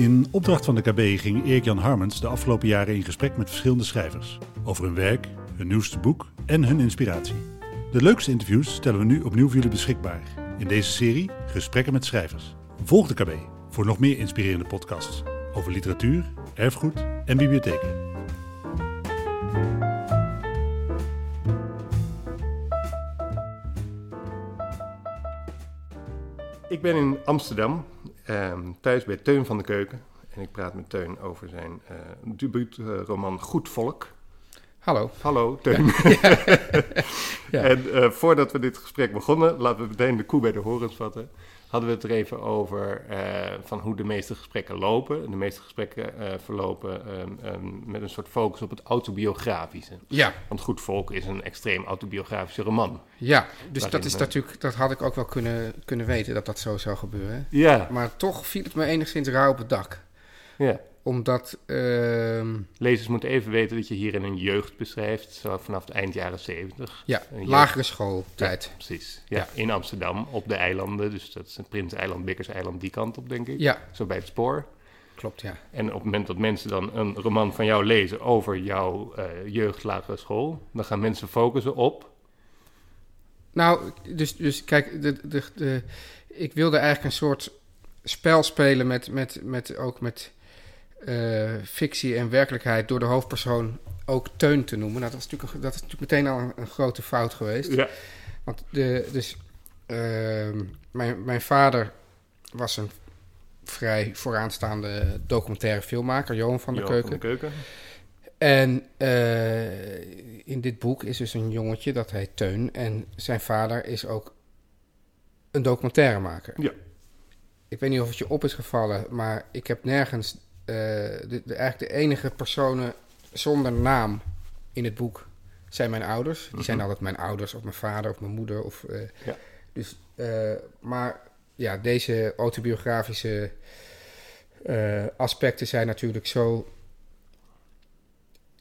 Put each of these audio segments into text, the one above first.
In opdracht van de KB ging Erik-Jan Harmens de afgelopen jaren in gesprek met verschillende schrijvers. Over hun werk, hun nieuwste boek en hun inspiratie. De leukste interviews stellen we nu opnieuw voor jullie beschikbaar. In deze serie Gesprekken met schrijvers. Volg de KB voor nog meer inspirerende podcasts over literatuur, erfgoed en bibliotheken. Ik ben in Amsterdam, ehm, thuis bij Teun van de Keuken. En ik praat met Teun over zijn uh, debuutroman Goed Volk. Hallo. Hallo, Teun. Ja. en uh, voordat we dit gesprek begonnen, laten we meteen de koe bij de horens vatten hadden we het er even over uh, van hoe de meeste gesprekken lopen. De meeste gesprekken uh, verlopen um, um, met een soort focus op het autobiografische. Ja. Want Goed Volk is een extreem autobiografische roman. Ja, dus dat is natuurlijk, dat had ik ook wel kunnen, kunnen weten dat dat zo zou gebeuren. Ja. Maar toch viel het me enigszins raar op het dak. Ja omdat... Uh... Lezers moeten even weten dat je hier in een jeugd beschrijft, zo vanaf het eind jaren zeventig. Ja, lagere schooltijd. Ja, precies. Ja, in Amsterdam, op de eilanden. Dus dat is een Prinseiland, Bikkerseiland, die kant op, denk ik. Ja. Zo bij het spoor. Klopt, ja. En op het moment dat mensen dan een roman van jou lezen over jouw uh, jeugd, lagere school, dan gaan mensen focussen op... Nou, dus, dus kijk, de, de, de, ik wilde eigenlijk een soort spel spelen met, met, met ook met uh, fictie en werkelijkheid door de hoofdpersoon ook Teun te noemen. Nou, dat, is natuurlijk, dat is natuurlijk meteen al een, een grote fout geweest. Ja. Want de, dus, uh, mijn, mijn vader was een vrij vooraanstaande documentaire filmmaker, Johan van der Johan Keuken. Van de Keuken. En uh, in dit boek is dus een jongetje, dat heet Teun. En zijn vader is ook een documentairemaker. Ja. Ik weet niet of het je op is gevallen, maar ik heb nergens de, de, eigenlijk de enige personen zonder naam in het boek zijn mijn ouders. Die zijn altijd mijn ouders of mijn vader of mijn moeder. Of, uh, ja. dus, uh, maar ja, deze autobiografische aspecten zijn natuurlijk zo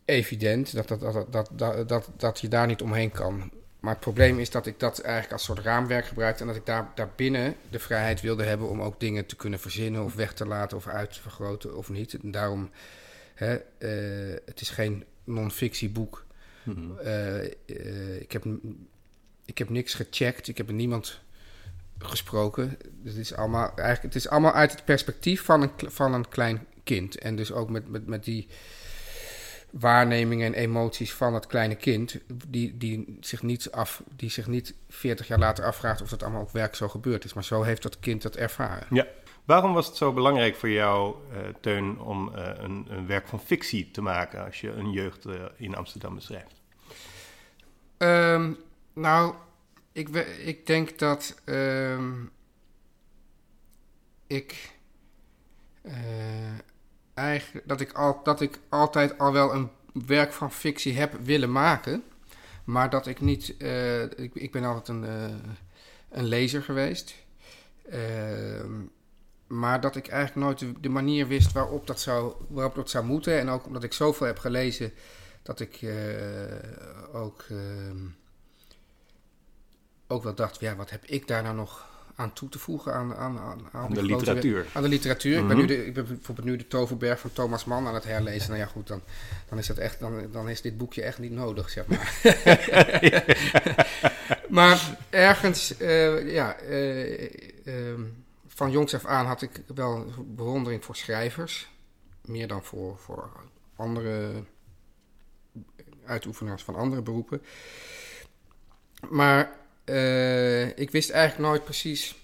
evident dat, dat, dat, dat, dat, dat, dat je daar niet omheen kan. Maar het probleem is dat ik dat eigenlijk als soort raamwerk gebruikte en dat ik daar, daarbinnen de vrijheid wilde hebben om ook dingen te kunnen verzinnen of weg te laten of uit te vergroten of niet. En daarom, hè, uh, het is geen non-fictieboek. Mm -hmm. uh, uh, ik, heb, ik heb niks gecheckt, ik heb met niemand gesproken. Het is allemaal, eigenlijk, het is allemaal uit het perspectief van een, van een klein kind. En dus ook met, met, met die waarnemingen en emoties van het kleine kind, die, die, zich niet af, die zich niet 40 jaar later afvraagt of dat allemaal ook werk zo gebeurd is. Maar zo heeft dat kind dat ervaren. Ja. Waarom was het zo belangrijk voor jou, uh, Teun, om uh, een, een, werk van fictie te maken als je een jeugd uh, in Amsterdam beschrijft? Um, nou, ik, ik denk dat um, ik dat ik, al, dat ik altijd al wel een werk van fictie heb willen maken. Maar dat ik niet. Uh, ik, ik, ben altijd een, uh, een lezer geweest. Uh, maar dat ik eigenlijk nooit de, manier wist waarop dat, zou, waarop dat zou moeten. En ook omdat ik zoveel heb gelezen dat ik ook, ehm, ook wel dacht: ja, wat heb ik daar nou nog aan toe te voegen aan, aan, aan, aan de literatuur. Aan de literatuur. Mm -hmm. ik, ben nu de, ik ben bijvoorbeeld nu de Toverberg van Thomas Mann aan het herlezen. Nou ja, goed, dan, dan, is, dat echt, dan, dan is dit boekje echt niet nodig, zeg maar. maar ergens, uh, ja, uh, uh, van jongs af aan had ik wel bewondering voor schrijvers. Meer dan voor, voor andere uitoefenaars van andere beroepen. Maar ik wist eigenlijk nooit precies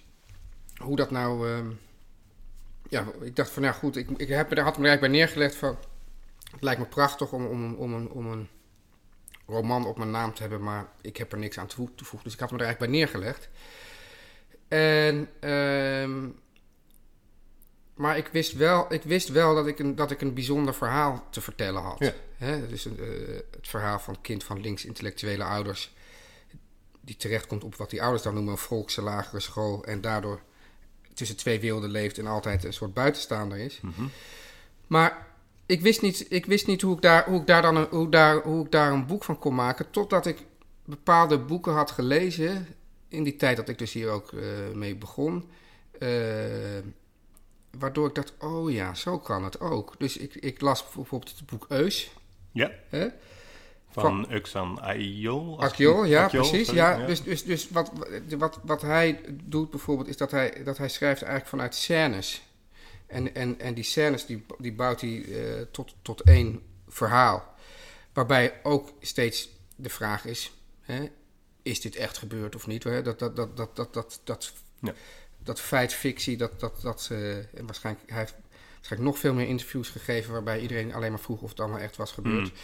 hoe dat nou. Uh, ja, ik dacht van ja, goed, ik, ik heb, had me er eigenlijk bij neergelegd van. Het lijkt me prachtig om, om, om, een, om een roman op mijn naam te hebben, maar ik heb er niks aan toe te voegen. Dus ik had me er eigenlijk bij neergelegd. En. Uh, maar ik wist wel, ik wist wel dat, ik een, dat ik een bijzonder verhaal te vertellen had. Ja. Dus uh, het verhaal van het kind van links-intellectuele ouders die terechtkomt op wat die ouders dan noemen een volkse lagere school en daardoor tussen twee werelden leeft en altijd een soort buitenstaander is. Mm -hmm. Maar ik wist niet, ik wist niet hoe, ik daar, hoe, ik daar dan een, hoe, daar, hoe ik daar een boek van kon maken, totdat ik bepaalde boeken had gelezen in die tijd dat ik dus hier ook uh, mee begon. Uh, waardoor ik dacht, oh ja, zo kan het ook. Dus ik, ik las bijvoorbeeld het boek Eus. Ja. Hè? Van Uxan Ayol. Akjol, ja, precies. Ja, Dus, dus, dus wat, wat, wat hij doet bijvoorbeeld, is dat hij, dat hij schrijft eigenlijk vanuit scènes. En, en, en die scènes die, die bouwt hij uh, tot, tot één verhaal. Waarbij ook steeds de vraag is: hè, is dit echt gebeurd of niet? Dat, dat, dat, dat, dat, dat, dat, ja. dat feit fictie, dat, dat, dat, uh, waarschijnlijk, hij heeft waarschijnlijk nog veel meer interviews gegeven waarbij iedereen alleen maar vroeg of het allemaal echt was gebeurd. Mm.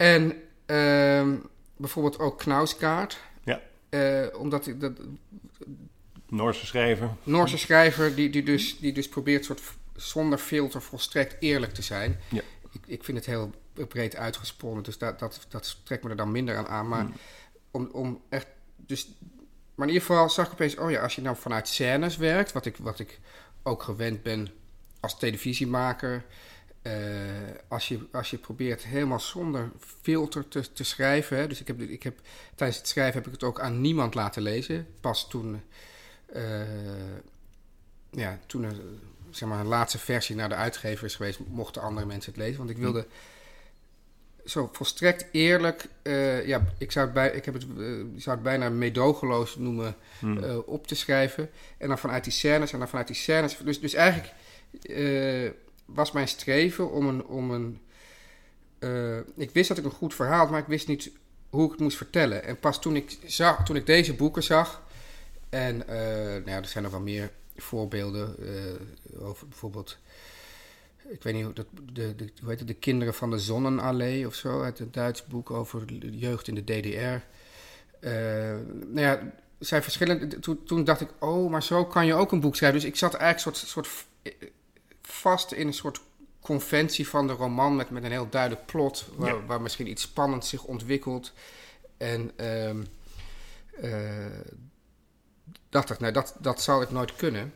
En uh, bijvoorbeeld ook Knauskaart. Ja. Uh, omdat ik dat. Noorse schrijver. Noorse schrijver, die, die, dus, die dus probeert soort zonder filter volstrekt eerlijk te zijn. Ja. Ik, ik vind het heel breed uitgesponnen, dus dat, dat, dat trekt me er dan minder aan aan. Maar Mm. om, om echt. Dus, maar in ieder geval zag ik opeens, oh ja, als je nou vanuit scènes werkt, wat ik, wat ik ook gewend ben als televisiemaker. Uh, als, je, als je probeert helemaal zonder filter te, te schrijven. Hè, dus ik heb, ik heb, tijdens het schrijven heb ik het ook aan niemand laten lezen. Pas toen, uh, ja, toen er zeg maar, een laatste versie naar de uitgever is geweest, mochten andere mensen het lezen. Want ik wilde zo volstrekt eerlijk, uh, ja, ik zou het, bij, ik heb het, zou het bijna medogeloos noemen, Hmm. op te schrijven. En dan vanuit die scènes en dan vanuit die scènes. Dus, dus eigenlijk was mijn streven om een. Om een uh, ik wist dat ik een goed verhaal had, maar ik wist niet hoe ik het moest vertellen. En pas toen ik, zag, toen ik deze boeken zag. En uh, nou ja, er zijn nog wel meer voorbeelden uh, over bijvoorbeeld. Ik weet niet hoe dat. De, de, hoe heet het, de Kinderen van de Zonnenallee of zo. Uit een Duits boek over de jeugd in de DDR. nou ja, zijn verschillende. Toen, toen dacht ik, oh, maar zo kan je ook een boek schrijven. Dus ik zat eigenlijk soort. soort vast in een soort conventie van de roman met, met een heel duidelijk plot, waar, ja. waar misschien iets spannends zich ontwikkelt. En um, uh, dacht ik, nou, dat, dat zal ik nooit kunnen.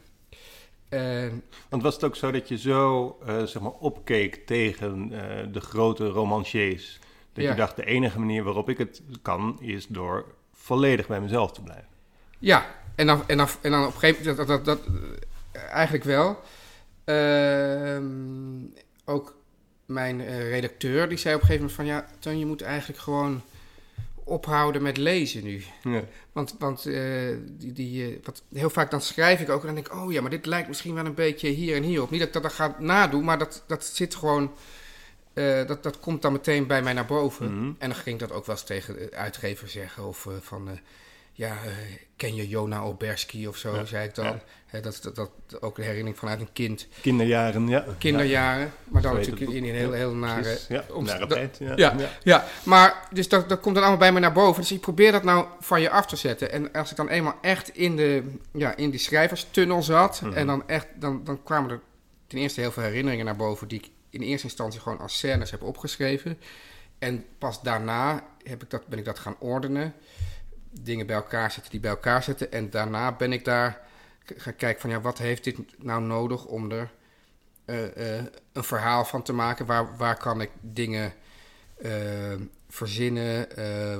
En, Want was het ook zo dat je zo uh, zeg maar opkeek tegen uh, de grote romanciers? Dat Ja. je dacht, de enige manier waarop ik het kan, is door volledig bij mezelf te blijven. ja, en dan, en dan, en dan op een gegeven moment, dat, dat, dat, eigenlijk wel. Ehm, ook mijn uh, redacteur, die zei op een gegeven moment van... ja, Ton, je moet eigenlijk gewoon ophouden met lezen nu. Ja. Want, want uh, die, die, uh, wat, heel vaak dan schrijf ik ook en dan denk ik... oh ja, maar dit lijkt misschien wel een beetje hier en hier op. Niet dat ik dat dan ga nadoen, maar dat, dat zit gewoon... Dat, dat komt dan meteen bij mij naar boven. Mm -hmm. En dan ging ik dat ook wel eens tegen de uitgever zeggen. Of van, ja, ken je Jona Oberski of zo, ja. zei ik dan. Ja. He, dat, dat, dat ook een herinnering vanuit een kind. Kinderjaren, ja. Kinderjaren, maar dan natuurlijk in een heel, heel nare... Ja, nare tijd. Ja. Ja, ja. ja, maar dus dat, dat komt dan allemaal bij me naar boven. Dus ik probeer dat nou van je af te zetten. En als ik dan eenmaal echt in, de, ja, in die schrijverstunnel zat... Mhm. en dan, echt, dan, dan kwamen er ten eerste heel veel herinneringen naar boven... die ik in eerste instantie gewoon als scènes heb opgeschreven. En pas daarna heb ik dat, ben ik dat gaan ordenen dingen bij elkaar zetten die bij elkaar zetten. En daarna ben ik daar gaan kijken van ja, wat heeft dit nou nodig om er uh, uh, een verhaal van te maken? Waar, waar kan ik dingen uh, verzinnen?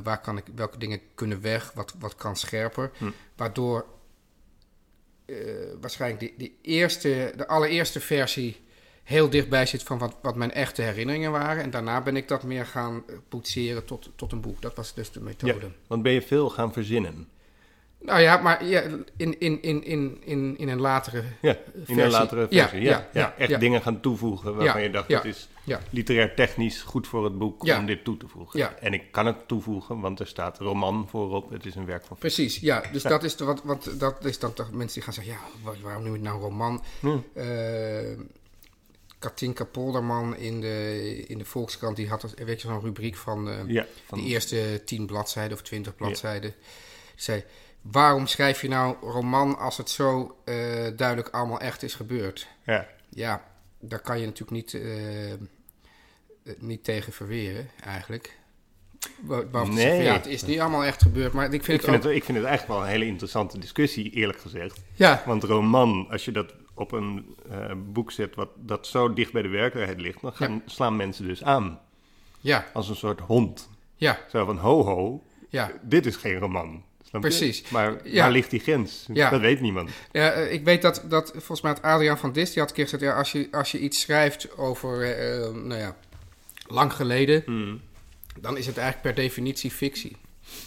waar kan ik, welke dingen kunnen weg? Wat, wat kan scherper? Hm. Waardoor waarschijnlijk die, die eerste, de allereerste versie heel dichtbij zit van wat, wat mijn echte herinneringen waren. En daarna ben ik dat meer gaan poetseren tot, tot een boek. Dat was dus de methode. Ja, want ben je veel gaan verzinnen? Nou ja, maar ja, in, in, in, in, in, in een latere ja, in versie. een latere versie. Ja, ja, echt dingen gaan toevoegen waarvan je dacht, dat is literair technisch goed voor het boek om dit toe te voegen. Ja. En ik kan het toevoegen, want er staat roman voorop. Het is een werk van... Precies, ja. Dus dat is de, wat, wat, dat is dan toch mensen die gaan zeggen, ja, waarom nu nou roman? Uh, Katinka Polderman in de, in de Volkskrant, die had weet je, zo'n rubriek van, uh, ja, van de eerste tien bladzijden of twintig bladzijden. Ja. Die zei, waarom schrijf je nou roman als het zo uh, duidelijk allemaal echt is gebeurd? Ja. Ja, daar kan je natuurlijk niet, uh, niet tegen verweren, eigenlijk. Nee. Zeggen, ja, het is niet allemaal echt gebeurd, maar ik vind, ik het, vind ook... het, ik vind het eigenlijk wel een hele interessante discussie, eerlijk gezegd. Ja. Want roman, als je dat op een uh, boek zet wat dat zo dicht bij de werkelijkheid ligt, dan gaan, ja. slaan mensen dus aan. Ja. Als een soort hond. Ja. Zo van, ho ho, ja. dit is geen roman. Precies. Maar waar ligt die grens? Dat weet niemand. Ja, ik weet dat, dat volgens mij het Adriaan van Dis, die had een keer gezegd... Ja, als, je, als je iets schrijft over, nou ja, lang geleden... Hmm. dan is het eigenlijk per definitie fictie.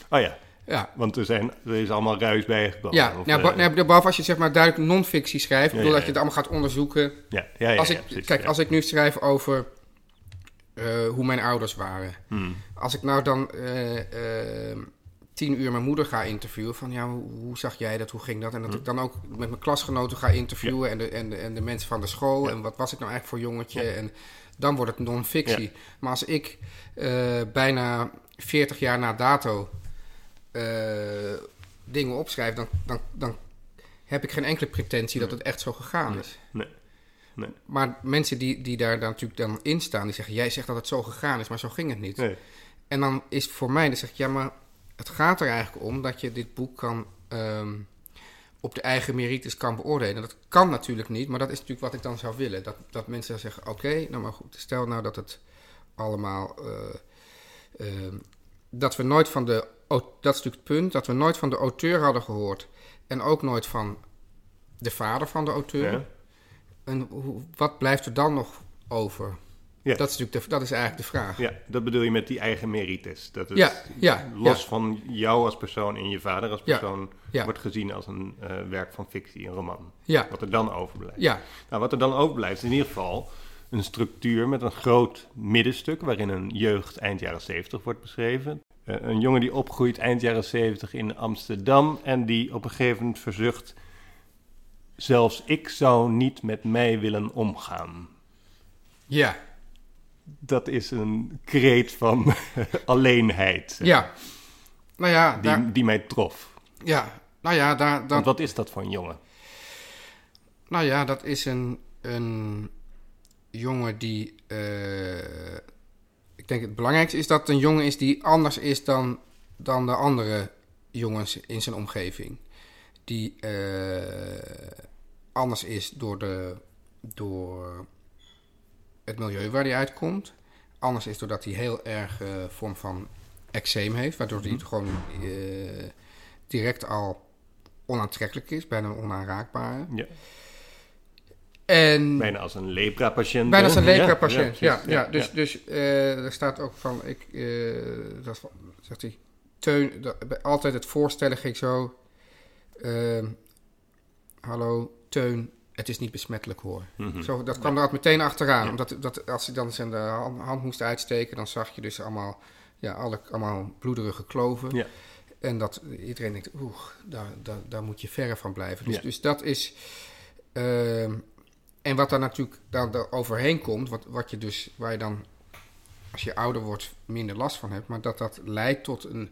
Oh ja. Ja. Want er, zijn, er is allemaal ruis bijgekomen. Ja, of, nou, uh, behalve als je zeg maar duidelijk non-fictie schrijft, ja, dat je het allemaal gaat onderzoeken. Ja, ja, ja, als ik, kijk, als ik nu schrijf over uh, hoe mijn ouders waren. Hmm. Als ik nou dan uh, tien uur mijn moeder ga interviewen, van ja, hoe, hoe zag jij dat, hoe ging dat? En dat hmm. ik dan ook met mijn klasgenoten ga interviewen en, de, en, de, en de mensen van de school. En wat was ik nou eigenlijk voor jongetje? En dan wordt het non-fictie. Maar als ik bijna 40 jaar na dato uh, dingen opschrijf, dan, dan, dan heb ik geen enkele pretentie dat het echt zo gegaan is. Nee. nee. Maar mensen die, die daar dan natuurlijk dan in staan, die zeggen: Jij zegt dat het zo gegaan is, maar zo ging het niet. Nee. En dan is voor mij, dan zeg ik: Ja, maar het gaat er eigenlijk om dat je dit boek kan. Um, op de eigen merites kan beoordelen. Dat kan natuurlijk niet, maar dat is natuurlijk wat ik dan zou willen. Dat, dat mensen dan zeggen: Oké, nou maar goed, stel nou dat het allemaal. Uh, dat we nooit van de dat is natuurlijk het punt, dat we nooit van de auteur hadden gehoord. En ook nooit van de vader van de auteur. Ja. En wat blijft er dan nog over? Ja. Dat, is natuurlijk de, dat is eigenlijk de vraag. Ja, dat bedoel je met die eigen merites. Dat het ja, ja, los van jou als persoon en je vader als persoon wordt gezien als een uh, werk van fictie, een roman. Ja. Wat er dan overblijft. Ja. Nou, wat er dan overblijft is in ieder geval een structuur met een groot middenstuk waarin een jeugd eind jaren 70 wordt beschreven. Eh, een jongen die opgroeit eind jaren 70 in Amsterdam en die op een gegeven moment verzucht: zelfs ik zou niet met mij willen omgaan. Ja. Dat is een kreet van alleenheid. Ja. Nou ja, die, daar... die mij trof. Ja, nou ja, daar. Want wat is dat voor een jongen? Nou ja, dat is een, een jongen die. Uh, ik denk het belangrijkste is dat het een jongen is die anders is dan, dan de andere jongens in zijn omgeving. Die uh, anders is door, de, door het milieu waar hij uitkomt. Anders is doordat hij heel erg uh, vorm van eczeem heeft, waardoor hij mm gewoon uh, direct al onaantrekkelijk is, bijna onaanraakbaar. Ja. En bijna als een lepra-patiënt. Bijna als een lepra-patiënt, ja, ja, ja, Dus, dus uh, er staat ook van, ik, uh, dat zegt hij, Teun, dat, altijd het voorstellen ging zo, uh, hallo Teun, het is niet besmettelijk hoor. Mm-hmm. zo, dat kwam er altijd meteen achteraan, omdat dat, als hij dan zijn de hand, moest uitsteken, dan zag je dus allemaal, ja, alle, allemaal bloederige kloven. Ja. En dat iedereen denkt, oeh, daar, daar, daar moet je verre van blijven. Dus, dus dat is... Uh, en wat daar natuurlijk dan overheen komt, wat, wat je dus, waar je dan als je ouder wordt minder last van hebt, maar dat dat leidt tot een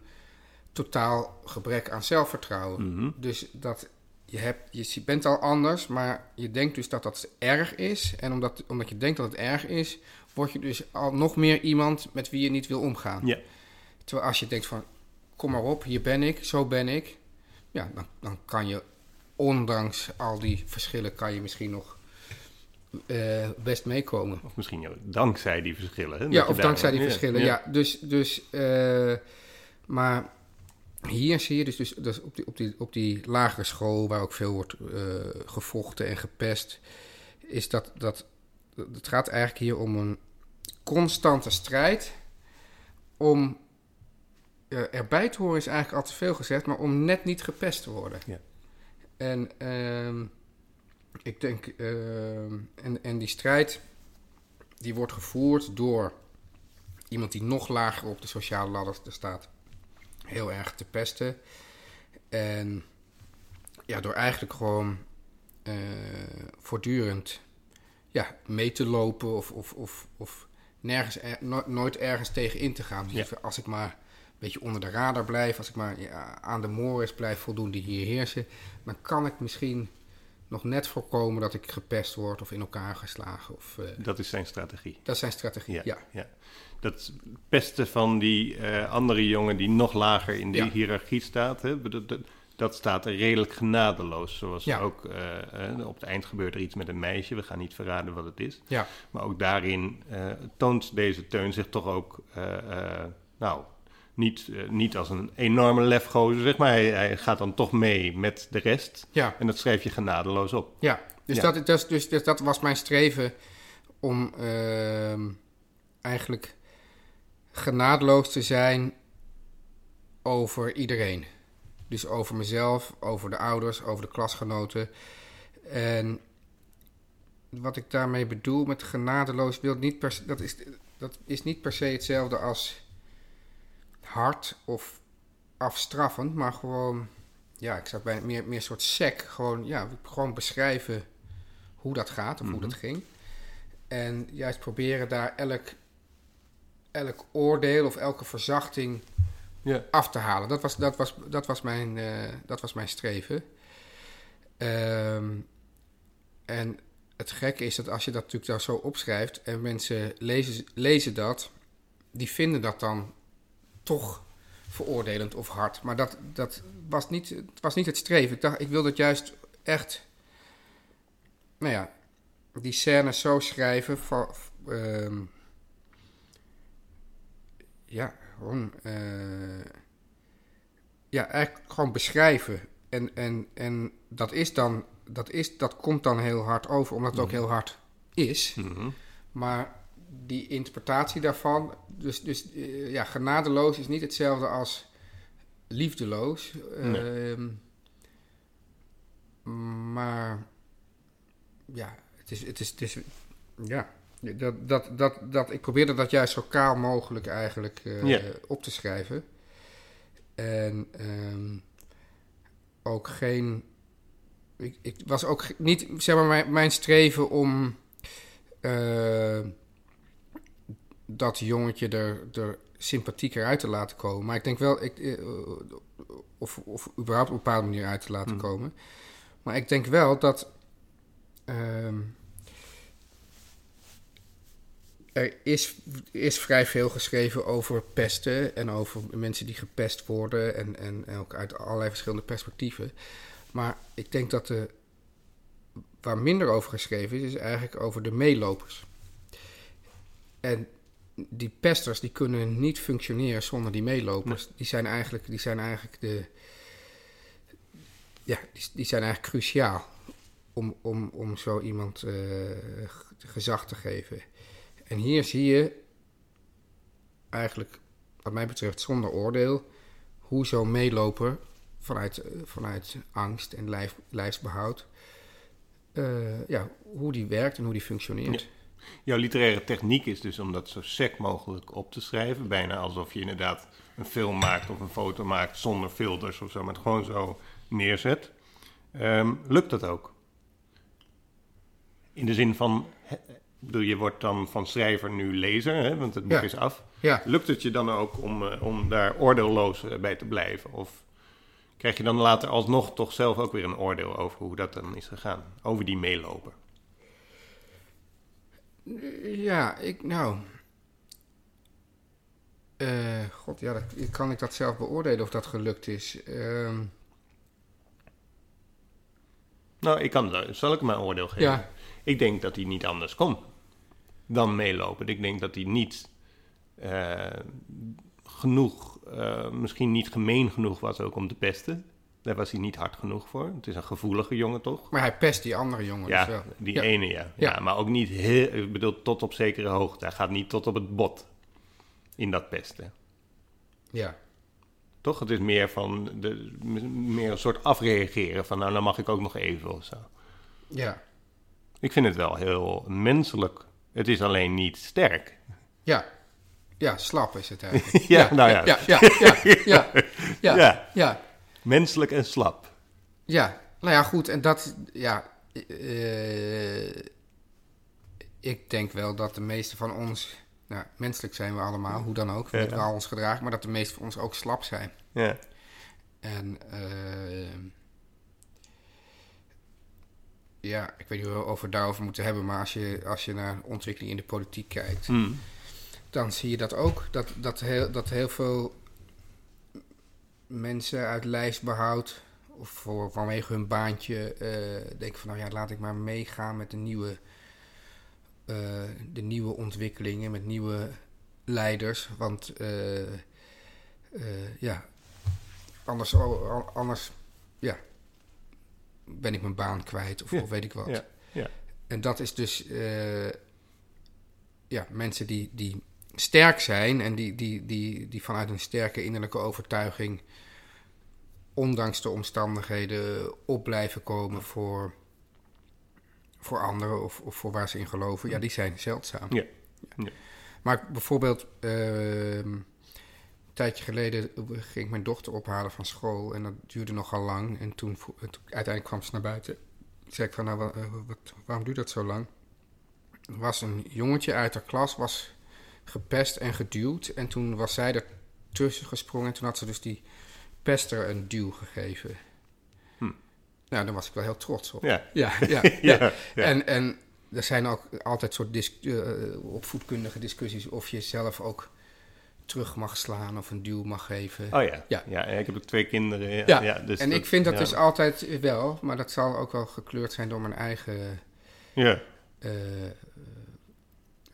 totaal gebrek aan zelfvertrouwen. Mhm. Dus dat je, hebt, je bent al anders, maar je denkt dus dat dat erg is. En omdat, omdat je denkt dat het erg is, word je dus al nog meer iemand met wie je niet wil omgaan. Terwijl als je denkt van, kom maar op, hier ben ik, zo ben ik. Ja, dan, dan kan je, ondanks al die verschillen, kan je misschien nog uh, best meekomen. Of misschien dankzij die verschillen. Hè? Ja, of dankzij die verschillen, ja. Dus, dus uh, maar hier zie je dus, dus, dus, op, die, op, die, op die lagere school, waar ook veel wordt uh, gevochten en gepest, is dat, dat het gaat eigenlijk hier om een constante strijd om erbij te horen is eigenlijk al te veel gezegd, maar om net niet gepest te worden. Ja. En uh, ik denk, uh, en, en die strijd die wordt gevoerd door iemand die nog lager op de sociale ladder staat, heel erg te pesten. En ja, door eigenlijk gewoon uh, voortdurend ja, mee te lopen of, of, of, of nergens er, nooit ergens tegen in te gaan. Dus als ik maar een beetje onder de radar blijf, als ik maar ja, aan de mores blijf voldoen die hier heersen, dan kan ik misschien nog net voorkomen dat ik gepest word of in elkaar geslagen. Of, uh, dat is zijn strategie. Dat is zijn strategie, ja. ja. Dat pesten van die uh, andere jongen die nog lager in de hiërarchie staat, hè, dat, dat, staat er redelijk genadeloos. Zoals ook uh, op het eind gebeurt er iets met een meisje, we gaan niet verraden wat het is. Ja. Maar ook daarin toont deze teun zich toch ook, nou, niet, eh, niet als een enorme lefgozer, zeg maar. Hij, hij, gaat dan toch mee met de rest. Ja. En dat schrijf je genadeloos op. Ja, dus, Ja. Dat, dus, dus, dus dat was mijn streven om ehm, eigenlijk genadeloos te zijn over iedereen. Dus over mezelf, over de ouders, over de klasgenoten. En wat ik daarmee bedoel met genadeloos, wil niet per, se- dat, is, dat is niet per se hetzelfde als hard of afstraffend, maar gewoon, ja, ik zou bijna meer, meer een soort sec, gewoon, ja, gewoon beschrijven hoe dat gaat of hoe dat ging. En juist proberen daar elk, elk oordeel of elke verzachting af te halen. Dat was, dat was, dat was, mijn, eh, dat was mijn streven. Ehm, en het gekke is dat als je dat natuurlijk daar zo opschrijft en mensen lezen, lezen dat, die vinden dat dan toch veroordelend of hard. Maar dat, dat was, niet, het was niet het streven. Ik dacht, ik wilde het juist echt, nou ja, die scènes zo schrijven van, ehm, ja, gewoon, eh, ja, eigenlijk gewoon beschrijven. En, en, en dat is dan, dat, is, dat komt dan heel hard over, omdat het ook heel hard is. Mhm. Maar die interpretatie daarvan, dus, dus eh, ja, genadeloos is niet hetzelfde als liefdeloos. Nee. Ehm, maar ja, het is, het is, het is ja, dat, dat, dat, dat, ik probeerde dat juist zo kaal mogelijk eigenlijk eh, op te schrijven. En ehm, ook geen, ik, ik was ook niet, zeg maar, mijn, mijn streven om eh, dat jongetje er, er sympathieker uit te laten komen. Maar ik denk wel, ik, eh, of, of überhaupt op een bepaalde manier uit te laten Hmm. komen. Maar ik denk wel dat. ehm, er is, is vrij veel geschreven over pesten en over mensen die gepest worden en, en, en ook uit allerlei verschillende perspectieven. Maar ik denk dat de, waar minder over geschreven is, is eigenlijk over de meelopers. En die pesters die kunnen niet functioneren zonder die meelopers. Die zijn eigenlijk, die zijn eigenlijk de. Ja, die, die zijn eigenlijk cruciaal om, om, om zo iemand g- gezag te geven. En hier zie je eigenlijk, wat mij betreft, zonder oordeel, hoe zo'n meeloper vanuit, eh, vanuit angst en lijf, lijfsbehoud, eh, ja, hoe die werkt en hoe die functioneert. Jouw literaire techniek is dus om dat zo sec mogelijk op te schrijven. Bijna alsof je inderdaad een film maakt of een foto maakt zonder filters of zo, maar het gewoon zo neerzet. Ehm, lukt dat ook? In de zin van, bedoel, je wordt dan van schrijver nu lezer, hè, want het boek Ja. is af. Ja, Lukt het je dan ook om, eh, om daar oordeelloos eh, bij te blijven? Of krijg je dan later alsnog toch zelf ook weer een oordeel over hoe dat dan is gegaan? Over die meeloper. Ja ik, nou. Eh, God, ja, dat, kan ik dat zelf beoordelen of dat gelukt is? Ehm, Nou, ik kan, zal ik een oordeel geven? ja, Ik denk dat hij niet anders kon dan meelopen. Ik denk dat hij niet eh, genoeg, eh, misschien niet gemeen genoeg was ook om te pesten. Daar was hij niet hard genoeg voor. Het is een gevoelige jongen toch? maar hij pest die andere jongen dus Ja, wel. die Ja. ene ja. ja. Ja. Maar ook niet heel, ik bedoel, tot op zekere hoogte. Hij gaat niet tot op het bot in dat pesten. Ja, Toch? Het is meer van de, meer een soort afreageren van nou, dan mag ik ook nog even of zo. ja, Ik vind het wel heel menselijk. Het is alleen niet sterk. ja. Ja, slap is het eigenlijk. Ja, nou ja. Ja, ja, ja, ja, ja, ja, Ja. ja. Menselijk en slap. Ja, nou ja, goed. En dat, ja. eh, ik denk wel dat de meeste van ons. Nou, menselijk zijn we allemaal, hoe dan ook. We Ja. ons gedragen, maar dat de meeste van ons ook slap zijn. Ja. En. eh, ja, ik weet niet of we over daarover moeten hebben, maar als je, als je naar ontwikkeling in de politiek kijkt, Hm. dan zie je dat ook. Dat, dat, heel, dat heel veel mensen uit lijstbehoud of voor, vanwege hun baantje eh, denken van nou ja, laat ik maar meegaan met de nieuwe, eh, de nieuwe ontwikkelingen, met nieuwe leiders. Want eh, ja, anders, anders ja, ben ik mijn baan kwijt of, of weet ik wat. Ja. Ja. En dat is dus ja, mensen die, die sterk zijn en die, die, die, die vanuit een sterke innerlijke overtuiging, ondanks de omstandigheden, op blijven komen voor, voor anderen of, of voor waar ze in geloven. Ja, die zijn zeldzaam. Ja. ja. Maar bijvoorbeeld, uh, een tijdje geleden ging ik mijn dochter ophalen van school en dat duurde nogal lang. En toen, uiteindelijk kwam ze naar buiten. Zei ik van, nou, wat, wat, waarom duurt dat zo lang? Er was een jongetje uit haar klas, was gepest en geduwd. En toen was zij er tussen gesprongen en toen had ze dus die pester een duw gegeven. Hm. Nou, daar was ik wel heel trots op. Ja. Ja, ja, ja. En, en er zijn ook altijd soort dis uh, opvoedkundige discussies of je zelf ook terug mag slaan of een duw mag geven. Oh ja, ja. ja ik heb ook twee kinderen. Ja, ja. dus en ik vind dat dus altijd wel, maar dat zal ook wel gekleurd zijn door mijn eigen ja. Uh,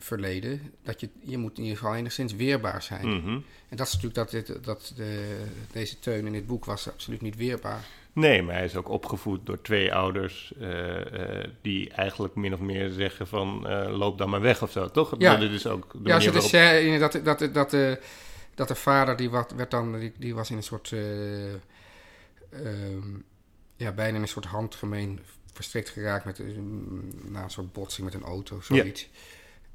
verleden. Dat je, je moet in ieder geval enigszins weerbaar zijn. Mm -hmm. En dat is natuurlijk dat, dit, dat de, deze teun in dit boek was absoluut niet weerbaar. Nee, maar hij is ook opgevoed door twee ouders uh, uh, die eigenlijk min of meer zeggen van uh, loop dan maar weg of zo, toch? Ja, dat is ook de ja dus, waarop... dat, dat, dat, dat, de, dat de vader die wat, werd dan, die, die was in een soort, um, ja, bijna in een soort handgemeen verstrikt geraakt met na een soort botsing met een auto, zoiets. Ja.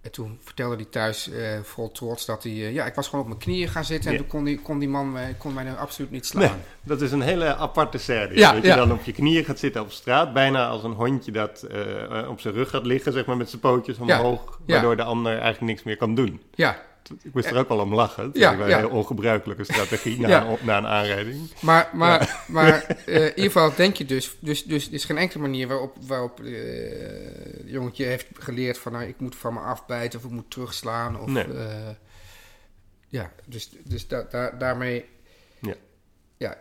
En toen vertelde hij thuis uh, vol trots dat hij... Uh, ja, ik was gewoon op mijn knieën gaan zitten... en toen kon die, kon die man mij, kon mij nou absoluut niet slaan. Nee, dat is een hele aparte scène. Ja, dat je dan op je knieën gaat zitten op straat... bijna als een hondje dat uh, op zijn rug gaat liggen... zeg maar met zijn pootjes omhoog... waardoor de ander eigenlijk niks meer kan doen. Ja. Ik moest er ook wel om lachen. Ja, is een ja. heel ongebruikelijke strategie na, een, na een aanrijding. Maar, maar, maar uh, in ieder geval denk je dus... Dus, dus er is geen enkele manier waarop, waarop uh, het jongetje heeft geleerd van... Nou, ik moet van me afbijten of ik moet terugslaan. Of, nee. uh, ja, dus, dus da, da, daarmee... Ja. ja.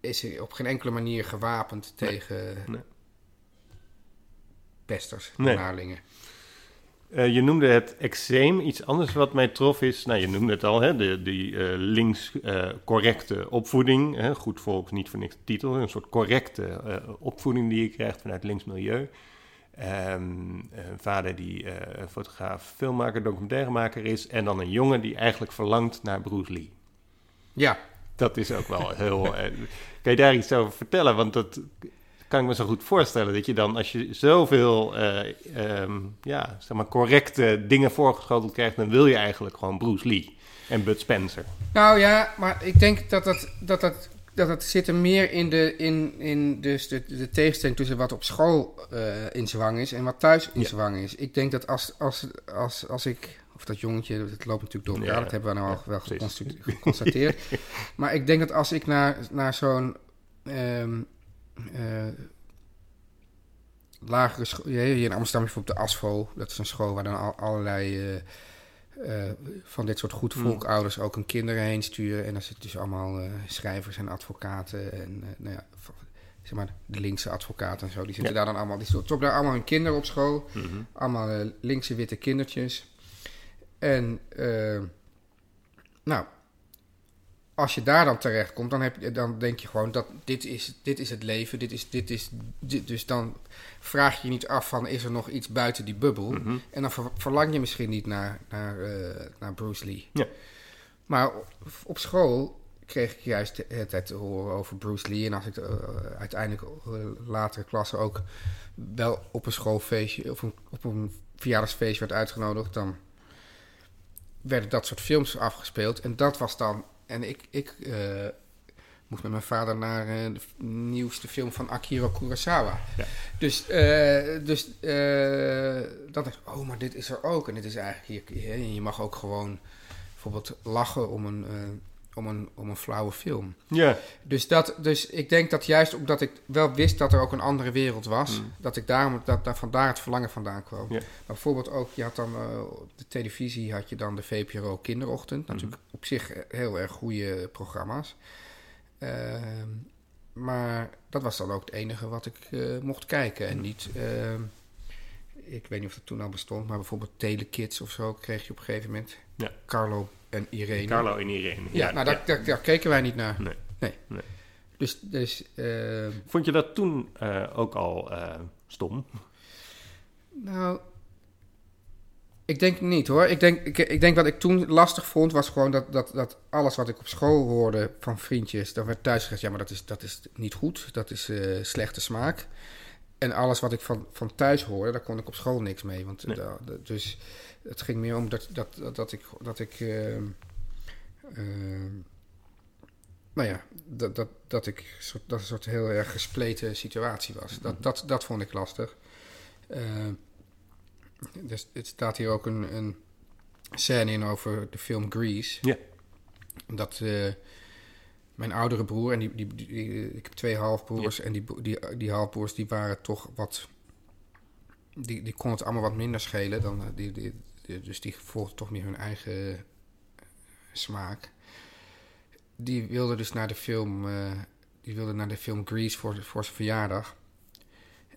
Is hij op geen enkele manier gewapend nee. tegen nee. pesters, Nee. Uh, je noemde het eczeem. Iets anders wat mij trof is, nou je noemde het al, hè, de, die uh, links uh, correcte opvoeding. Hè, goed volks, niet voor niks titel. Een soort correcte opvoeding die je krijgt vanuit links milieu. Um, een vader die fotograaf, filmmaker, documentairemaker is. En dan een jongen die eigenlijk verlangt naar Bruce Lee. Ja. Dat is ook wel heel... kan je daar iets over vertellen? Want dat kan ik me zo goed voorstellen dat je dan, als je zoveel uh, um, ja, zeg maar correcte dingen voorgeschoteld krijgt, dan wil je eigenlijk gewoon Bruce Lee en Bud Spencer. Nou ja, maar ik denk dat dat, dat, dat, dat zit er meer in de, in, in dus de, de tegenstelling tussen wat op school uh, in zwang is en wat thuis in Ja. zwang is. Ik denk dat als, als, als, als ik, of dat jongetje, dat loopt natuurlijk door elkaar, Ja, dat hebben we nou al ja, wel precies. geconstateerd. maar ik denk dat als ik naar, naar zo'n ehm, eh, lagere school, hier in Amsterdam is bijvoorbeeld de ASFO, dat is een school waar dan al, allerlei eh, eh, van dit soort goed volkouders ook hun kinderen heen sturen. En daar zitten dus allemaal schrijvers en advocaten en nou ja, zeg maar de linkse advocaten en zo. Die zitten Ja. daar dan allemaal, die stoppen daar allemaal hun kinderen op school. Mhm. Allemaal linkse witte kindertjes. En nou, als je daar dan terecht komt, dan, heb je, dan denk je gewoon dat dit is, dit is het leven. Dit is, dit is, dit, dus dan vraag je je niet af van is er nog iets buiten die bubbel. Mhm. En dan ver- verlang je misschien niet naar, naar, eh, naar Bruce Lee. Ja. Maar op, school kreeg ik juist de hele tijd te horen over Bruce Lee. En als ik eh, uiteindelijk eh, latere klassen ook wel op een schoolfeestje of een, op een verjaardagsfeestje werd uitgenodigd, dan werden dat soort films afgespeeld. En dat was dan. En ik, ik eh, moest met mijn vader naar eh, de nieuwste film van Akira Kurosawa. Ja. Dus, eh, dus dat is, oh, maar dit is er ook. En dit is eigenlijk, hier, je mag ook gewoon bijvoorbeeld lachen om een, om een, om een flauwe film. Ja, Dus, dat, dus ik denk dat juist omdat ik wel wist dat er ook een andere wereld was, Mm. dat ik daarom dat, daar vandaar het verlangen vandaan kwam. Ja. Maar bijvoorbeeld ook, je had dan eh, op de televisie had je dan de VPRO Kinderochtend. Natuurlijk op zich eh, heel erg goede programma's. Ehm, maar dat was dan ook het enige wat ik eh, mocht kijken. En niet, ehm, ik weet niet of dat toen al bestond, maar bijvoorbeeld Telekids of zo kreeg je op een gegeven moment. Ja. Carlo. En Irene. Carlo en Irene. Ja, nou, daar, Daar, daar, keken wij niet naar. Nee. nee. nee. Dus, dus, uh, Vond je dat toen uh, ook al uh, stom? Nou, ik denk niet hoor. Ik denk, ik, ik, denk wat ik toen lastig vond was gewoon dat, dat, dat alles wat ik op school hoorde van vriendjes, dan werd thuis gezegd: ja, maar dat is, dat is niet goed, dat is slechte smaak. En alles wat ik van, van thuis hoorde, daar kon ik op school niks mee. Want, nee. dus het ging meer om dat, dat, dat, dat ik. Dat ik uh, uh, nou ja, dat, dat, dat ik soort, dat een soort heel erg gespleten situatie was. Dat, dat, dat vond ik lastig. Uh, dus het staat hier ook een, een scène in over de film Grease. Ja. Dat mijn oudere broer, en die, die, die, ik heb twee halfbroers, ja. en die, die, die halfbroers die waren toch wat. Die, die kon het allemaal wat minder schelen dan. Die, die, dus die volgden toch meer hun eigen smaak. Die wilde dus naar de film. Uh, die wilde naar de film Grease voor, voor zijn verjaardag.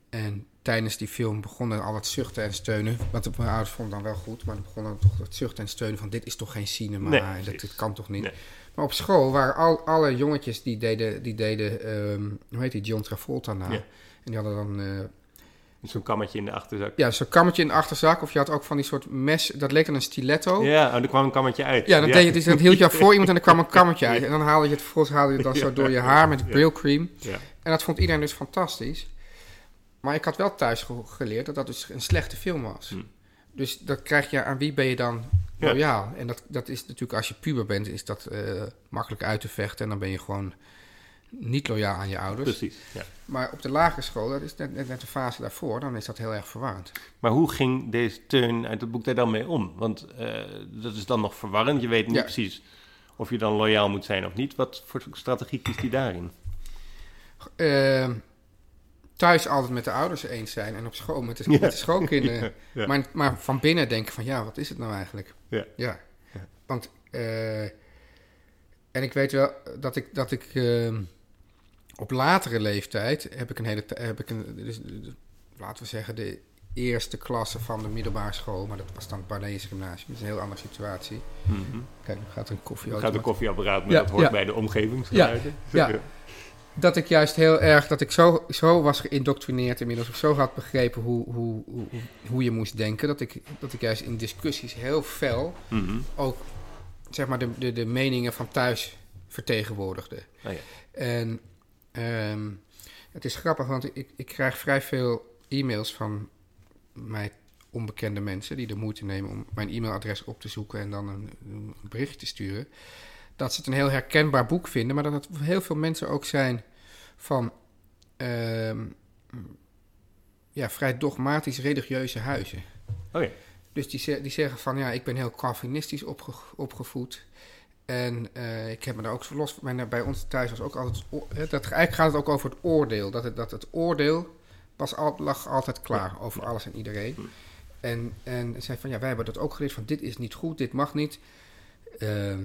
En tijdens die film begonnen al het zuchten en steunen. Want mijn ouders vonden dan wel goed, maar dan begonnen toch het zuchten en steunen van dit is toch geen cinema, nee, dat, dit kan toch niet. Nee. Maar op school waren al, alle jongetjes die deden, die deden um, hoe heet die, John Travolta na. Ja. En die hadden dan... Uh, Zo'n kammetje in de achterzak. Ja, zo'n kammetje in de achterzak. Of je had ook van die soort mes, dat leek dan een stiletto. Ja, en er kwam een kammetje uit. Ja, dan, ja. Deed je, dan hield je voor iemand en er kwam een kammetje uit. En dan haalde je het vervolgens haalde je het dan zo door je haar met Ja. brilcream. Ja. En dat vond iedereen dus fantastisch. Maar ik had wel thuis ge- geleerd dat dat dus een slechte film was. Hm. Dus dat krijg je aan wie ben je dan Ja. loyaal? En dat, dat is natuurlijk als je puber bent, is dat eh, makkelijk uit te vechten. En dan ben je gewoon niet loyaal aan je ouders. Precies. Ja. Maar op de lagere school, dat is net, net, net de fase daarvoor, dan is dat heel erg verwarrend. Maar hoe ging deze Teun uit het boek daar dan mee om? Want eh, dat is dan nog verwarrend. Je weet niet Ja. precies of je dan loyaal moet zijn of niet. Wat voor strategie kiest hij daarin? Eh, thuis altijd met de ouders eens zijn en op school met de, Ja. met de schoolkinderen. Ja. Maar, maar van binnen denken van ja, wat is het nou eigenlijk? Ja. Ja. Ja. Want, eh, en ik weet wel dat ik, dat ik eh, op latere leeftijd heb ik een hele, heb ik een, dus, laten we zeggen, de eerste klasse van de middelbare school, maar dat was dan het Barnees Gymnasium. Dat is een heel andere situatie. Mhm. Kijk, nu gaat er een koffie Gaat een koffieapparaat, maar Ja, dat hoort ja. bij de omgevingsgeluiden. Ja. dat ik juist heel erg, dat ik zo, zo was geïndoctrineerd inmiddels, of zo had begrepen hoe, hoe, hoe, hoe je moest denken, dat ik, dat ik juist in discussies heel fel Mhm. ook zeg maar de, de, de meningen van thuis vertegenwoordigde. Oh ja. En ehm, het is grappig, want ik, ik krijg vrij veel e-mails van mij onbekende mensen die de moeite nemen om mijn e-mailadres op te zoeken en dan een, een bericht te sturen. Dat ze het een heel herkenbaar boek vinden, maar dat het heel veel mensen ook zijn van ehm, ja, vrij dogmatisch religieuze huizen. Oh ja. Dus die, die zeggen van ja, ik ben heel Calvinistisch opge- opgevoed. En eh, ik heb me daar ook los van. Bij ons thuis was ook altijd. Dat, eigenlijk gaat het ook over het oordeel. Dat het, dat het oordeel was al, lag altijd klaar over alles en iedereen. En, en zei van ja, wij hebben dat ook geleerd van dit is niet goed, dit mag niet. Ehm,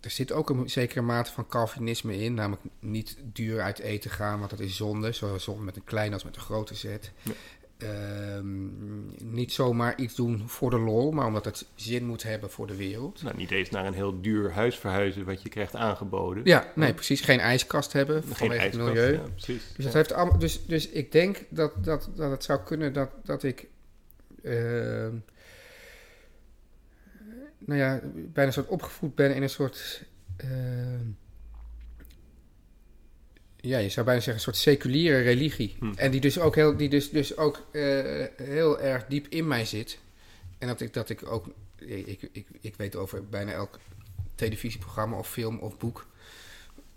er zit ook een zekere mate van Calvinisme in, namelijk niet duur uit eten gaan, want dat is zonde. Zowel zonde met een kleine als met een grote zet. Ja. Ehm, niet zomaar iets doen voor de lol, maar omdat het zin moet hebben voor de wereld. Nou, niet eens naar een heel duur huis verhuizen wat je krijgt aangeboden. Ja, nee, precies. Geen ijskast hebben Geen vanwege het milieu. Ja, precies. Dus, dat heeft allemaal, dus, dus ik denk dat, dat, dat het zou kunnen dat, dat ik. ehm, nou ja, bijna een soort opgevoed ben in een soort. ehm, ja, je zou bijna zeggen een soort seculiere religie. Hm. En die dus ook, heel, die dus, dus ook eh, heel erg diep in mij zit. En dat ik, dat ik ook. Ik, ik, ik weet over bijna elk televisieprogramma of film of boek.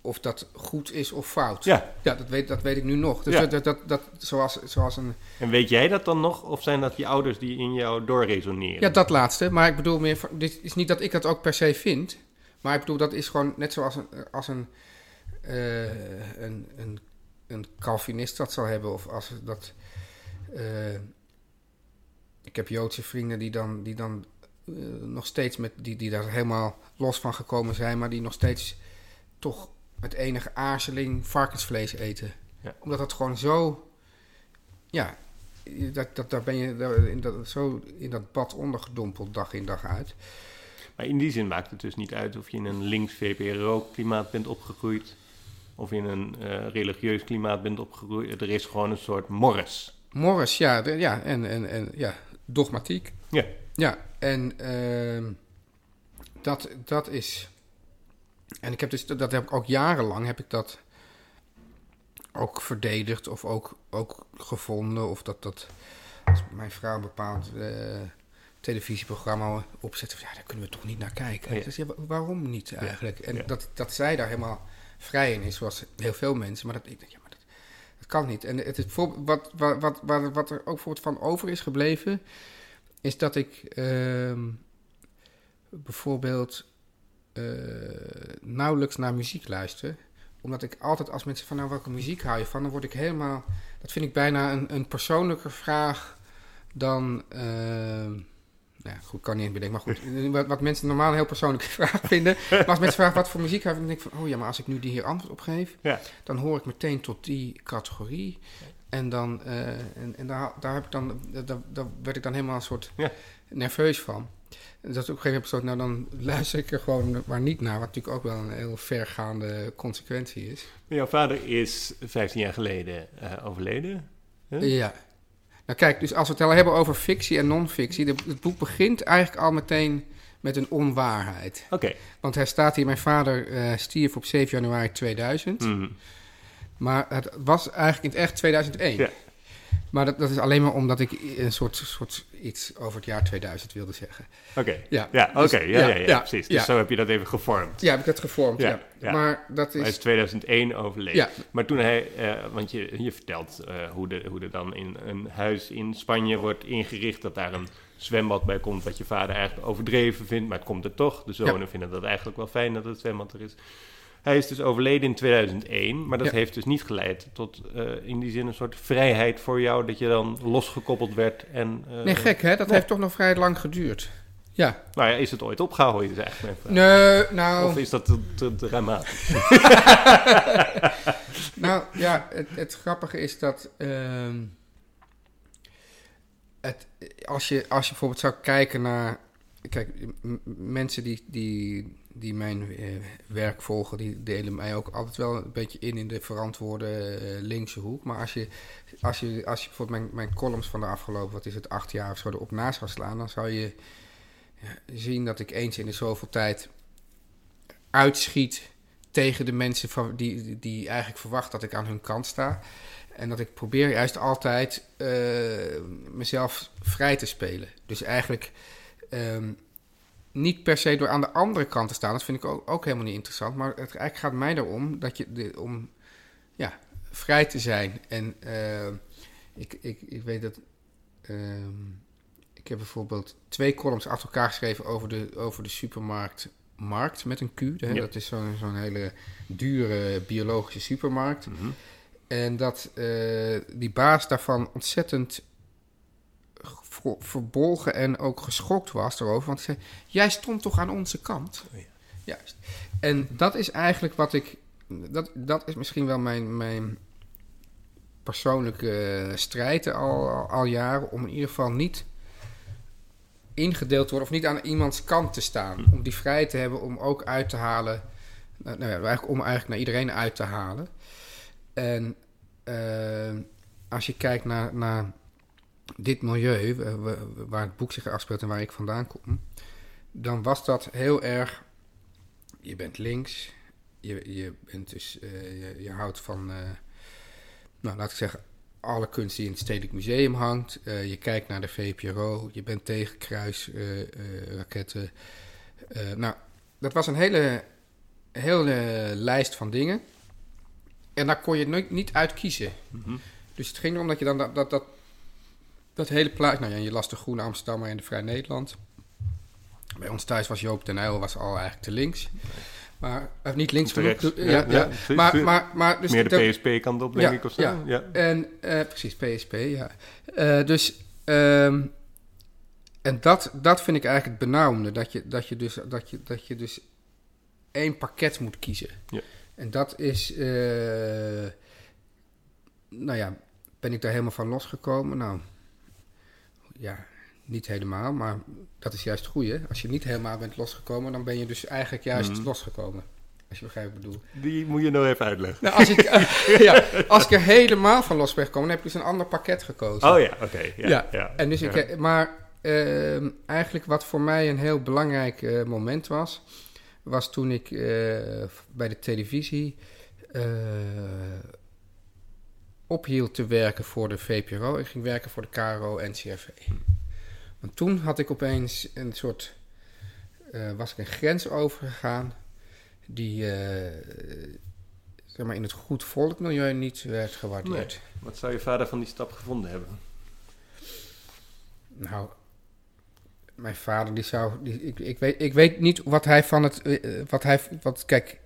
Of dat goed is of fout. Ja, Ja, dat weet, dat weet ik nu nog. Dus Ja. dat, dat, dat, zoals, zoals een... en weet jij dat dan nog? Of zijn dat je ouders die in jou doorresoneren? Ja, dat laatste. Maar ik bedoel meer... Dit is niet dat ik dat ook per se vind. Maar ik bedoel, dat is gewoon net zoals een, als een, eh, een, een, een Calvinist dat zal hebben. Of als dat... eh, ik heb Joodse vrienden die dan, die dan eh, nog steeds met... Die, die daar helemaal los van gekomen zijn. Maar die nog steeds toch met enige aarzeling varkensvlees eten. Ja. Omdat dat gewoon zo... Ja, dat, dat, daar ben je daar in dat, zo in dat bad ondergedompeld dag in dag uit. Maar in die zin maakt het dus niet uit of je in een links VPRO-klimaat bent opgegroeid of in een uh, religieus klimaat bent opgegroeid. Er is gewoon een soort morris. Morris, ja, de, ja en, en, en ja, dogmatiek. Ja. Ja, en uh, dat, dat is. En ik heb dus, dat heb ik ook jarenlang heb ik dat ook verdedigd of ook, ook gevonden. Of dat, dat als mijn vrouw een bepaald uh, televisieprogramma opzet, ja, daar kunnen we toch niet naar kijken. Ja. Dus ja, waarom niet eigenlijk? En dat, dat zij daar helemaal vrij in is, zoals heel veel mensen. Maar dat, ik denk, ja, maar dat, dat kan niet. En het is wat, wat, wat, wat, wat er ook voor het van over is gebleven, is dat ik uh, bijvoorbeeld uh, nauwelijks naar muziek luister omdat ik altijd als mensen van nou welke muziek hou je van, dan word ik helemaal. Dat vind ik bijna een, een persoonlijke vraag dan. Uh, nou ja, goed, kan niet bedenken. Maar goed, wat, wat mensen normaal een heel persoonlijke vraag vinden. Maar als mensen vragen wat voor muziek je, dan denk ik van, oh ja, maar als ik nu die hier antwoord op geef, ja. dan hoor ik meteen tot die categorie. En dan, uh, en, en daar, daar, heb ik dan, daar, daar werd ik dan helemaal een soort ja. nerveus van. En dat op een gegeven moment besloten, nou dan luister ik er gewoon maar niet naar. Wat natuurlijk ook wel een heel vergaande consequentie is. Jouw vader is 15 jaar geleden uh, overleden. Ja. Nou kijk, dus als we het al hebben over fictie en non-fictie. Het boek begint eigenlijk al meteen met een onwaarheid. Oké. Want hij staat hier, mijn vader uh, stierf op 7 januari 2000. Mm. Maar het was eigenlijk in het echt 2001. Ja. Maar dat, dat is alleen maar omdat ik een soort, soort iets over het jaar 2000 wilde zeggen. Oké, ja, ja, dus oké, ja, ja, ja, precies. Dus zo heb je dat even gevormd. Ja, heb ik dat gevormd, ja. Maar dat is... Hij is 2001 overleden. Ja. Maar toen hij, uh, want je, je vertelt uh, hoe, de, hoe er dan in een huis in Spanje wordt ingericht, dat daar een zwembad bij komt, wat je vader eigenlijk overdreven vindt, maar het komt er toch. De zonen vinden dat eigenlijk wel fijn dat het zwembad er is. Hij is dus overleden in 2001, maar dat heeft dus niet geleid tot uh, in die zin een soort vrijheid voor jou, dat je dan losgekoppeld werd. En, uh, nee, gek hè, dat heeft toch nog vrij lang geduurd. Ja. Nou ja, is het ooit opgehouden, is eigenlijk Nee, nou... Of is dat te, te dramatisch? nou ja, het, het, grappige is dat... Uh, het, als, je, als je bijvoorbeeld zou kijken naar... Kijk, mensen die, die die mijn eh, werk volgen, die delen mij ook altijd wel een beetje in in de verantwoorde uh, linkse hoek. Maar als je, als je, als je bijvoorbeeld mijn, mijn columns van de afgelopen, wat is het, acht jaar of zo erop naast zou slaan, dan zou je zien dat ik eens in de zoveel tijd uitschiet tegen de mensen van, die, die eigenlijk verwachten dat ik aan hun kant sta. En dat ik probeer juist altijd uh, mezelf vrij te spelen. Dus eigenlijk um, niet per se door aan de andere kant te staan. Dat vind ik ook, ook helemaal niet interessant. Maar het eigenlijk gaat mij erom dat je de, om ja, vrij te zijn. En uh, ik, ik, ik weet dat. Uh, ik heb bijvoorbeeld twee columns achter elkaar geschreven over de, over de supermarkt Markt met een Q. Hè? Dat is zo'n zo'n hele dure biologische supermarkt. Mm -hmm. En dat uh, die baas daarvan ontzettend verbolgen en ook geschokt was erover. Want zei, jij stond toch aan onze kant? Oh ja. Juist. En dat is eigenlijk wat ik... Dat, dat is misschien wel mijn, mijn persoonlijke strijd al, al, jaren... om in ieder geval niet ingedeeld te worden... of niet aan iemands kant te staan. Om die vrijheid te hebben om ook uit te halen... Nou, nou ja, eigenlijk om eigenlijk naar iedereen uit te halen. En uh, als je kijkt naar... naar dit milieu, waar het boek zich afspeelt en waar ik vandaan kom, dan was dat heel erg. Je bent links, je, je, bent dus, uh, je, je, houdt van, uh, nou laat ik zeggen, alle kunst die in het Stedelijk Museum hangt. Uh, je kijkt naar de VPRO, je bent tegen kruisraketten. nou, dat was een hele, hele lijst van dingen. En daar kon je nooit, niet uit kiezen. Mm -hmm. Dus het ging erom dat je dan dat, dat, dat dat hele plaatje, nou ja, je las de Groene Amsterdammer en de Vrij Nederland. Bij ons thuis was Joop ten Uyl was al eigenlijk te links. Maar, of niet links genoeg. Ja, ja, ja, Maar, maar, maar, dus Meer de PSP-kant op, denk ik, of zo. Ja, ja. En, uh, precies, PSP, ja. Uh, dus, um, en dat, dat vind ik eigenlijk het benauwende. Dat je, dat je, dus, dat je, dat je dus één pakket moet kiezen. Ja. En dat is, uh, nou ja, ben ik daar helemaal van losgekomen? Nou, ja, niet helemaal, maar dat is juist het goede. Als je niet helemaal bent losgekomen, dan ben je dus eigenlijk juist Mhm. losgekomen. Als je begrijpt wat ik bedoel. Die moet je nog even uitleggen. Nou, als, ik, ja, als ik er helemaal van los ben gekomen, dan heb ik dus een ander pakket gekozen. Oh ja, oké. ja, Ja, ja, En dus ik, ja. eh, maar ehm, eigenlijk wat voor mij een heel belangrijk eh, moment was, was toen ik eh, bij de televisie eh, ophield te werken voor de VPRO. Ik ging werken voor de KRO en CRV. Want toen had ik opeens een soort, eh, was ik een grens overgegaan die eh, zeg maar in het goed volkmilieu niet werd gewaardeerd. Wat zou je vader van die stap gevonden hebben? Nou, mijn vader die zou, die, ik, ik, weet, ik weet niet wat hij van het, eh, wat hij, wat, kijk,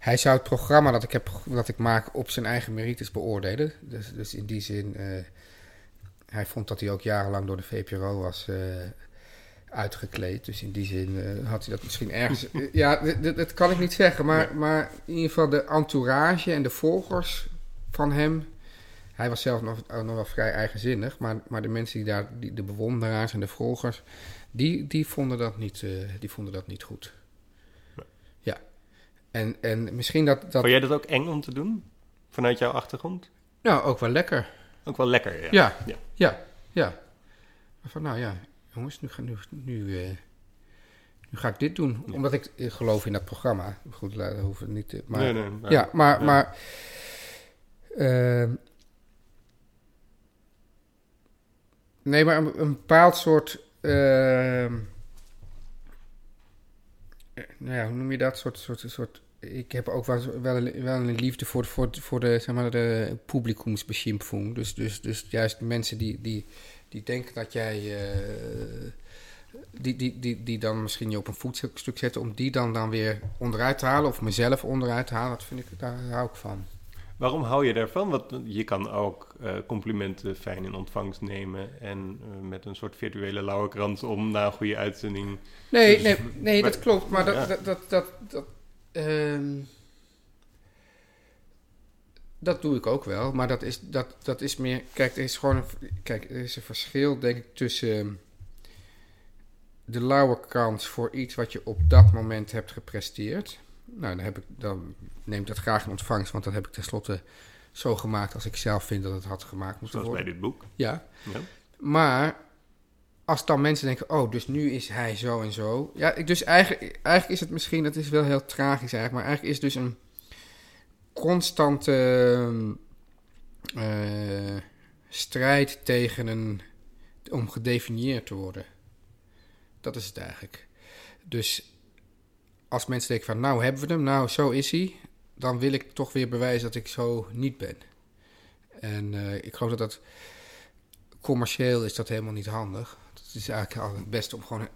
hij zou het programma dat ik heb, dat ik maak op zijn eigen merites beoordelen. Dus, dus in die zin, eh, hij vond dat hij ook jarenlang door de VPRO was eh, uitgekleed. Dus in die zin eh, had hij dat misschien ergens, ja, dat kan ik niet zeggen, maar, maar in ieder geval de entourage en de volgers van hem. Hij was zelf nog, nog wel vrij eigenzinnig, maar, maar de mensen die daar, die, de bewonderaars en de volgers, die, die, vonden, dat niet, die vonden dat niet goed. En, en misschien dat, dat Vond jij dat ook eng om te doen? Vanuit jouw achtergrond? nou ook wel lekker. Ook wel lekker, ja. Ja, Ja. ja, Van nou ja, jongens, nu, ga, nu, nu, eh, nu ga ik dit doen. Ja. Omdat ik eh, geloof in dat programma. Goed, dat hoeven we niet te... Maar, nee, nee. maar- ja, maar... ja. maar ehm, nee, maar een, een bepaald soort... eh, nou ja, hoe noem je dat? Soort, soort, soort, ik heb ook wel, wel, een, liefde voor, voor, voor de, zeg maar, de publikumsbeschimpfung. Dus, dus, dus juist mensen die, die, die denken dat jij... eh, die, die, die, die dan misschien je op een voetstuk zetten... om die dan, dan weer onderuit te halen... of mezelf onderuit te halen, dat vind ik, daar hou ik van. Waarom hou je daarvan? Want je kan ook eh, complimenten fijn in ontvangst nemen en eh, met een soort virtuele lauwerkrans om na een goede uitzending. Nee, Dus- nee, nee maar- dat klopt. Maar dat, Ja. dat, dat, dat, dat, ehm, dat doe ik ook wel. Maar dat is, dat, dat is meer... Kijk, er is gewoon een, kijk, er is een verschil, denk ik, tussen de lauwerkrans voor iets wat je op dat moment hebt gepresteerd. Nou, dan, heb ik, dan neem ik dat graag in ontvangst, want dat heb ik tenslotte zo gemaakt als ik zelf vind dat het had gemaakt moeten Zoals bij worden. dit boek. Ja, Ja. maar als dan mensen denken, oh, dus nu is hij zo en zo. Ja, dus eigenlijk, eigenlijk is het misschien, dat is wel heel tragisch eigenlijk, maar eigenlijk is het dus een constante eh, strijd tegen een, om gedefinieerd te worden. Dat is het eigenlijk. Dus als mensen denken van, nou hebben we hem, nou zo is hij, dan wil ik toch weer bewijzen dat ik zo niet ben. En eh, ik geloof dat dat commercieel is dat helemaal niet handig. Het is eigenlijk al het beste om gewoon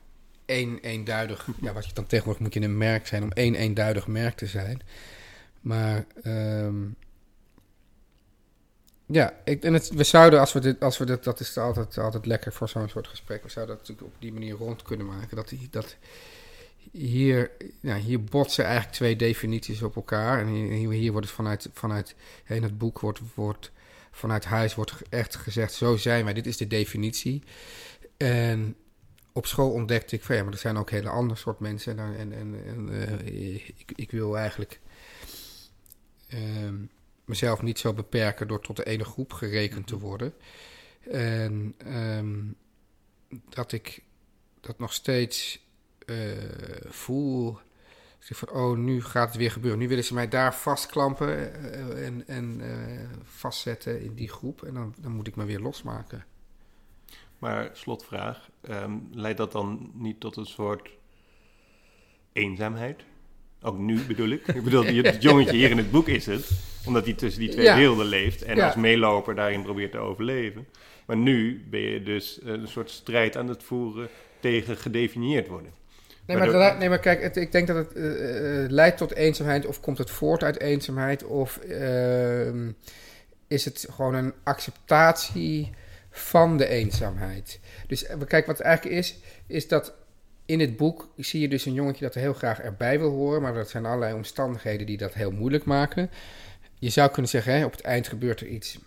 één eenduidig, ja, wat je dan tegenwoordig moet je een merk zijn, om één eenduidig merk te zijn. Maar ehm, ja, ik, en het, we zouden, als we dit, als we dit, dat is altijd, altijd lekker voor zo'n soort gesprek, we zouden dat natuurlijk op die manier rond kunnen maken. Dat, die- dat hier, ja, hier botsen eigenlijk twee definities op elkaar. En hier, hier wordt het vanuit, vanuit in het boek wordt, wordt vanuit huis wordt echt gezegd: zo zijn wij, dit is de definitie. En op school ontdekte ik van ja, maar er zijn ook hele andere soort mensen. En, en, en, en eh, ik, ik wil eigenlijk ehm, mezelf niet zo beperken door tot de ene groep gerekend te worden. En ehm, dat ik dat nog steeds eh, voel. Ik zeg van, oh, nu gaat het weer gebeuren. Nu willen ze mij daar vastklampen eh, en, en eh, vastzetten in die groep. En dan, dan moet ik me weer losmaken. Maar slotvraag, ehm, leidt dat dan niet tot een soort eenzaamheid? Ook nu bedoel ik. Ik bedoel, het jongetje hier in het boek is het, omdat hij tussen die twee Ja. werelden leeft en Ja. als meeloper daarin probeert te overleven. Maar nu ben je dus een soort strijd aan het voeren tegen gedefinieerd worden. Nee, Maar nee, maar kijk, het, ik denk dat het eh, eh, leidt tot eenzaamheid. Of komt het voort uit eenzaamheid? Of ehm, is het gewoon een acceptatie van de eenzaamheid? Dus eh, kijk, wat het eigenlijk is, is dat in het boek zie je dus een jongetje dat er heel graag erbij wil horen. Maar dat zijn allerlei omstandigheden die dat heel moeilijk maken. Je zou kunnen zeggen, hè, op het eind gebeurt er iets,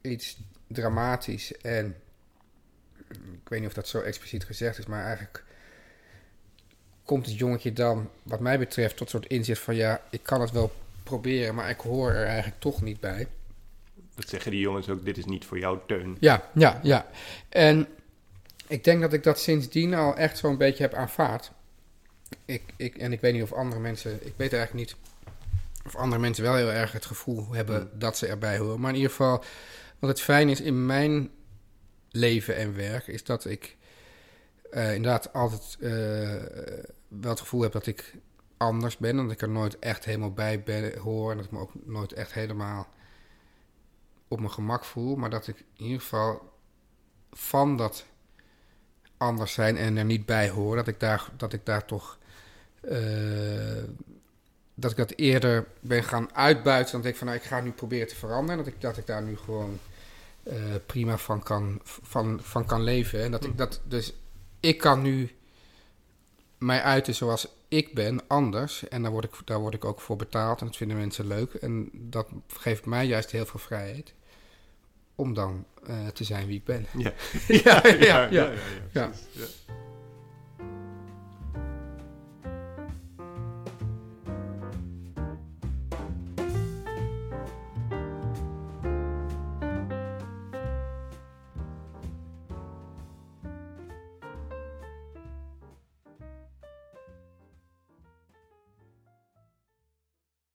iets dramatisch. En ik weet niet of dat zo expliciet gezegd is, maar eigenlijk komt het jongetje dan, wat mij betreft, tot soort inzicht van ja, ik kan het wel proberen, maar ik hoor er eigenlijk toch niet bij. Dat zeggen die jongens ook, dit is niet voor jou, Teun. Ja, ja, ja. En ik denk dat ik dat sindsdien al echt zo'n beetje heb aanvaard. Ik, ik, en ik weet niet of andere mensen, ik weet eigenlijk niet of andere mensen wel heel erg het gevoel hebben hmm. dat ze erbij horen. Maar in ieder geval, wat het fijn is in mijn leven en werk, is dat ik uh, inderdaad altijd uh, wel het gevoel heb dat ik anders ben. Dat ik er nooit echt helemaal bij ben, hoor. En dat ik me ook nooit echt helemaal op mijn gemak voel. Maar dat ik in ieder geval van dat anders zijn en er niet bij hoor, dat ik daar, dat ik daar toch. Uh, dat ik dat eerder ben gaan uitbuiten. Dan denk ik van nou, ik ga nu proberen te veranderen. Dat ik, dat ik daar nu gewoon uh, prima van kan, van, van kan leven. En dat ik dat dus. Ik kan nu mij uiten zoals ik ben, anders. En daar word, ik, daar word ik ook voor betaald. En dat vinden mensen leuk. En dat geeft mij juist heel veel vrijheid. Om dan uh, te zijn wie ik ben. Ja, ja, ja. ja, ja, ja, ja